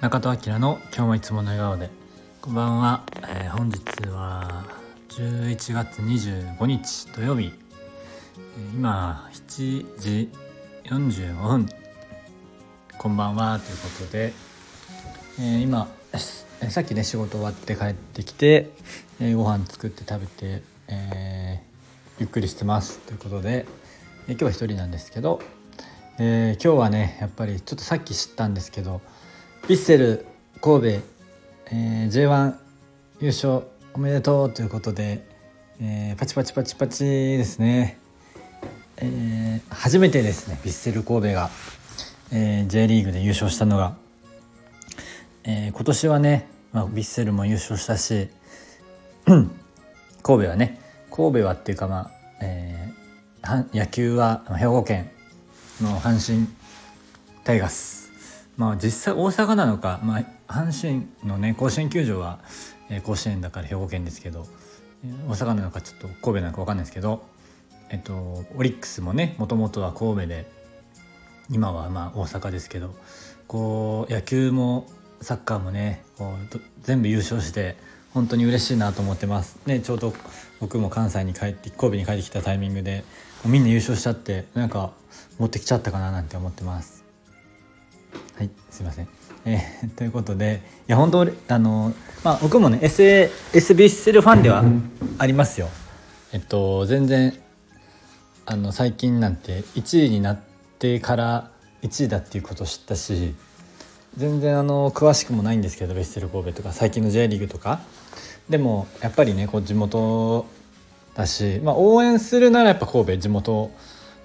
中戸明の今日もいつもの笑顔で。こんばんは、えー、本日は11月25日土曜日。今7時45分。こんばんはということで、えー、今さっきね仕事終わって帰ってきて、えー、ご飯作って食べて、え、ゆっくりしてますということで、え、今日は一人なんですけど、え、今日はねやっぱりちょっとさっき知ったんですけどヴィッセル神戸、えー、J1 優勝おめでとうということで、えー、パチパチパチパチですね、えー、初めてですねヴィッセル神戸が、えー、J リーグで優勝したのが、えー、今年はね、まあ、ヴィッセルも優勝したし 神戸はね神戸はっていうかまあ、えー、野球は兵庫県の阪神タイガース。まあ実際大阪なのか、まあ、阪神のね甲子園球場は、え、甲子園だから兵庫県ですけど大阪なのかちょっと神戸なのか分かんないですけど、えっと、オリックスもねもともとは神戸で今はまあ大阪ですけどこう野球もサッカーもねこう全部優勝して本当に嬉しいなと思ってます。ね、ちょうど僕も関西に帰って神戸に帰ってきたタイミングでみんな優勝しちゃってなんか持ってきちゃったかななんて思ってます。はいすいません。えー、ということでいや本当あのまあ僕もね SA S ビッセルファンではありますよ。えっと全然あの最近なんて1位になってから1位だっていうことを知ったし全然あの詳しくもないんですけどベッセル神戸とか最近の J リーグとかでもやっぱりねこう地元だし、まあ、応援するならやっぱ神戸地元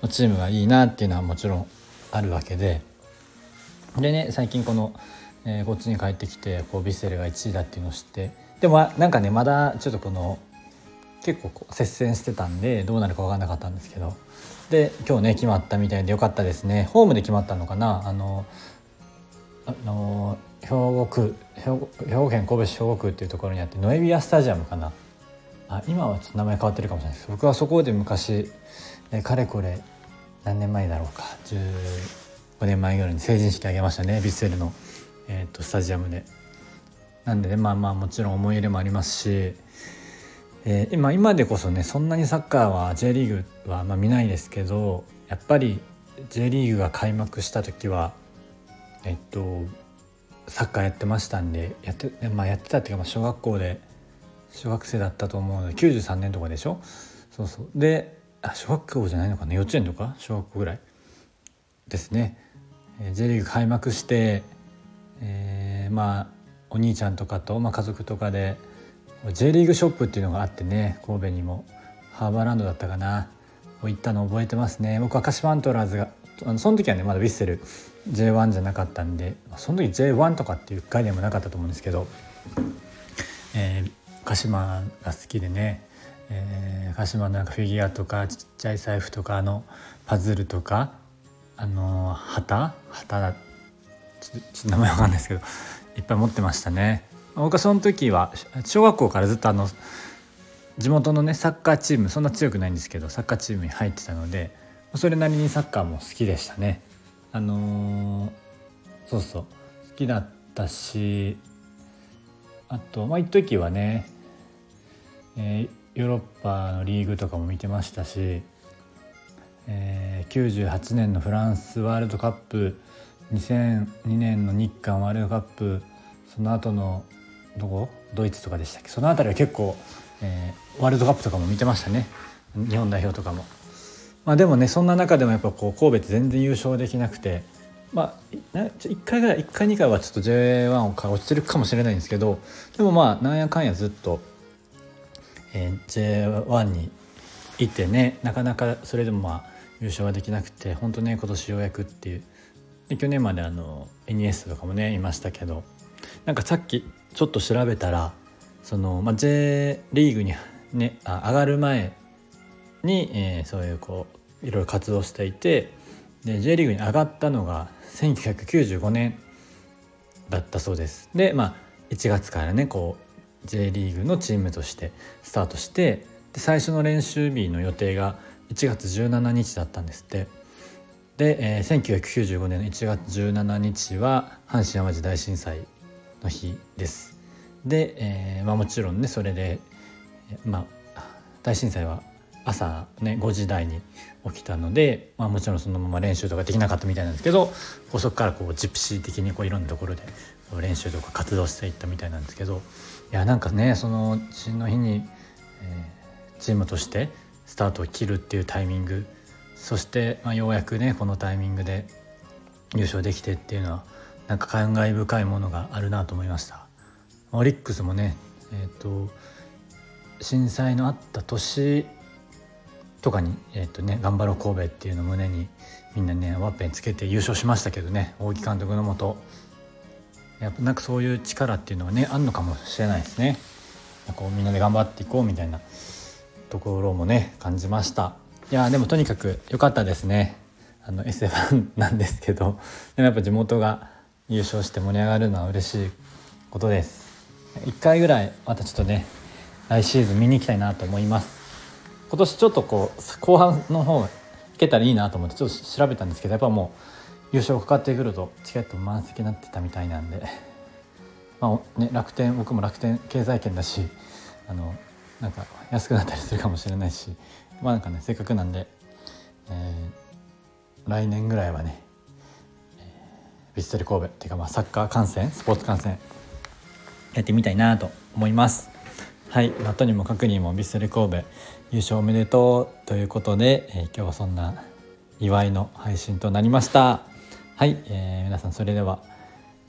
のチームがいいなっていうのはもちろんあるわけで。でね最近この、えー、こっちに帰ってきてこうヴィッセルが1位だっていうのを知ってでもなんかねまだちょっとこの結構こう接戦してたんでどうなるか分かんなかったんですけどで今日ね決まったみたいでよかったですね。ホームで決まったのかな？あのあの兵庫区兵庫兵庫県神戸市兵庫区っていうところにあってノエビアスタジアムかな？あ今はちょっと名前変わってるかもしれないです。僕はそこで昔えかれこれ何年前だろうか？10 5年前ぐらいに成人式あげましたね。ヴィッセルの、えーと、スタジアムで。なんでねまあまあもちろん思い入れもありますし、えー、今今でこそねそんなにサッカーは J リーグはまあ見ないですけどやっぱり J リーグが開幕した時はえっとサッカーやってましたんでやって,、まあ、やってたっていうか、まあ、小学校で小学生だったと思うので93年とかでしょ？そうそう。であ小学校じゃないのかな？幼稚園とか？小学校ぐらい？ですね。J リーグ開幕して、えー、まあお兄ちゃんとかと、まあ、家族とかで J リーグショップっていうのがあってね神戸にもハーバーランドだったかな行ったの覚えてますね。僕は鹿島アントラーズがあのその時はねまだヴィッセル J1 じゃなかったんでその時 J1 とかっていう概念もなかったと思うんですけど、えー、鹿島が好きでね、えー、鹿島のなんかフィギュアとかちっちゃい財布とかあのパズルとかあの旗？旗だちょっと名前わかんないですけどいっぱい持ってましたね。僕はその時は小学校からずっとあの地元のねサッカーチームそんな強くないんですけどサッカーチームに入ってたのでそれなりにサッカーも好きでしたね。あのー、そうそう。好きだったしあとまあ一時はね、えー、ヨーロッパのリーグとかも見てましたしえー、98年のフランスワールドカップ2002年の日韓ワールドカップその後のどこ？ドイツとかでしたっけ？その辺りは結構、えー、ワールドカップとかも見てましたね。日本代表とかも。まあ、でもねそんな中でもやっぱこう神戸って全然優勝できなくてまあ1回ぐらい1回2回はちょっと J1 から落ちてるかもしれないんですけどでもまあなんやかんやずっと、えー、J1 にいてねなかなかそれでもまあ優勝はできなくて本当ね今年ようやくっていうで去年まであのエニエスとかもねいましたけどなんかさっきちょっと調べたらその、まあ、J リーグに、ね、あ上がる前に、えー、そういうこういろいろ活動していてで J リーグに上がったのが1995年だったそうです。でまあ1月からねこう J リーグのチームとしてスタートしてで最初の練習日の予定が1月17日だったんですってで、えー、1995年の1月17日は阪神・淡路大震災の日です。で、えーまあ、もちろんねそれで、まあ、大震災は朝ね5時台に起きたので、まあ、もちろんそのまま練習とかできなかったみたいなんですけどそこからこうジプシー的にこういろんなところで練習とか活動していったみたいなんですけどいやなんかねその地震の日に、えー、チームとしてスタートを切るっていうタイミング。そして、まあ、ようやくねこのタイミングで優勝できてっていうのはなんか感慨深いものがあるなと思いました。オリックスもねえっ、ー、と震災のあった年とかに、えーとね「頑張ろう神戸」っていうのを胸にみんなねワッペンつけて優勝しましたけどね大木監督のもと。やっぱなんかそういう力っていうのはねあんのかもしれないですね。こうみんなで頑張っていこうみたいな。ところもね感じました。いやでもとにかく良かったですね。あの SF なんですけど。でもやっぱ地元が優勝して盛り上がるのは嬉しいことです。1回ぐらいまたちょっとね来シーズン見に行きたいなと思います。今年ちょっとこう後半の方行けたらいいなと思ってちょっと調べたんですけどやっぱもう優勝かかってくるとチケット満席になってたみたいなんで、まあね、楽天僕も楽天経済圏だしあのなんか安くなったりするかもしれないしまあなんかねせっかくなんで、えー、来年ぐらいはね、えー、ヴィッセル神戸っていうかまあサッカー観戦スポーツ観戦やってみたいなと思います。はい、ま、とにもかくにもヴィッセル神戸優勝おめでとうということで、えー、今日はそんな祝いの配信となりました。はい、えー、皆さんそれでは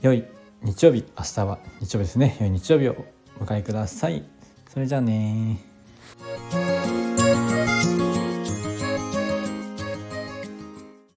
良い日曜日。明日は日曜日ですね。良い日曜日をお迎えください。それじゃあね